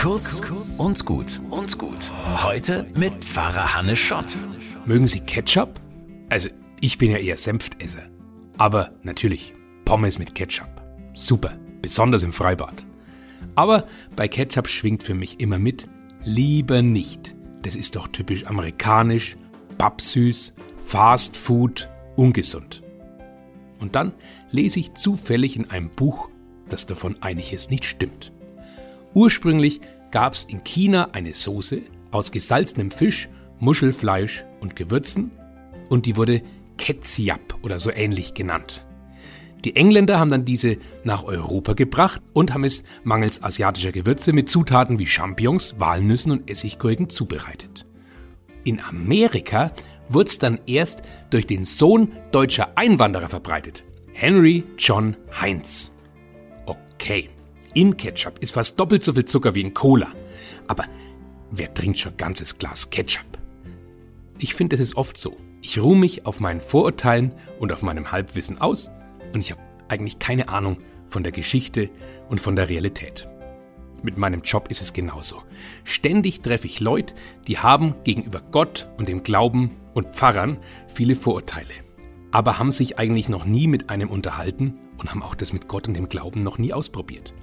Kurz und gut und gut. Heute mit Pfarrer Hannes Schott. Mögen Sie Ketchup? Also, ich bin ja eher Senftesser. Aber natürlich, Pommes mit Ketchup. Super, besonders im Freibad. Aber bei Ketchup schwingt für mich immer mit, lieber nicht. Das ist doch typisch amerikanisch, babsüß, Fast Food, ungesund. Und dann lese ich zufällig in einem Buch, dass davon einiges nicht stimmt. Ursprünglich gab es in China eine Soße aus gesalzenem Fisch, Muschelfleisch und Gewürzen und die wurde Ketchup oder so ähnlich genannt. Die Engländer haben dann diese nach Europa gebracht und haben es mangels asiatischer Gewürze mit Zutaten wie Champignons, Walnüssen und Essiggurken zubereitet. In Amerika wurde es dann erst durch den Sohn deutscher Einwanderer verbreitet, Henry John Heinz. Okay, in Ketchup ist fast doppelt so viel Zucker wie in Cola. Aber wer trinkt schon ganzes Glas Ketchup? Ich finde, es ist oft so. Ich ruhe mich auf meinen Vorurteilen und auf meinem Halbwissen aus und ich habe eigentlich keine Ahnung von der Geschichte und von der Realität. Mit meinem Job ist es genauso. Ständig treffe ich Leute, die haben gegenüber Gott und dem Glauben und Pfarrern viele Vorurteile, aber haben sich eigentlich noch nie mit einem unterhalten und haben auch das mit Gott und dem Glauben noch nie ausprobiert.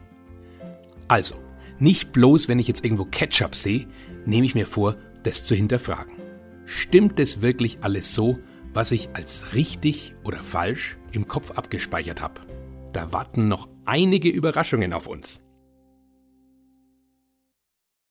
Also, nicht bloß, wenn ich jetzt irgendwo Ketchup sehe, nehme ich mir vor, das zu hinterfragen. Stimmt es wirklich alles so, was ich als richtig oder falsch im Kopf abgespeichert habe? Da warten noch einige Überraschungen auf uns.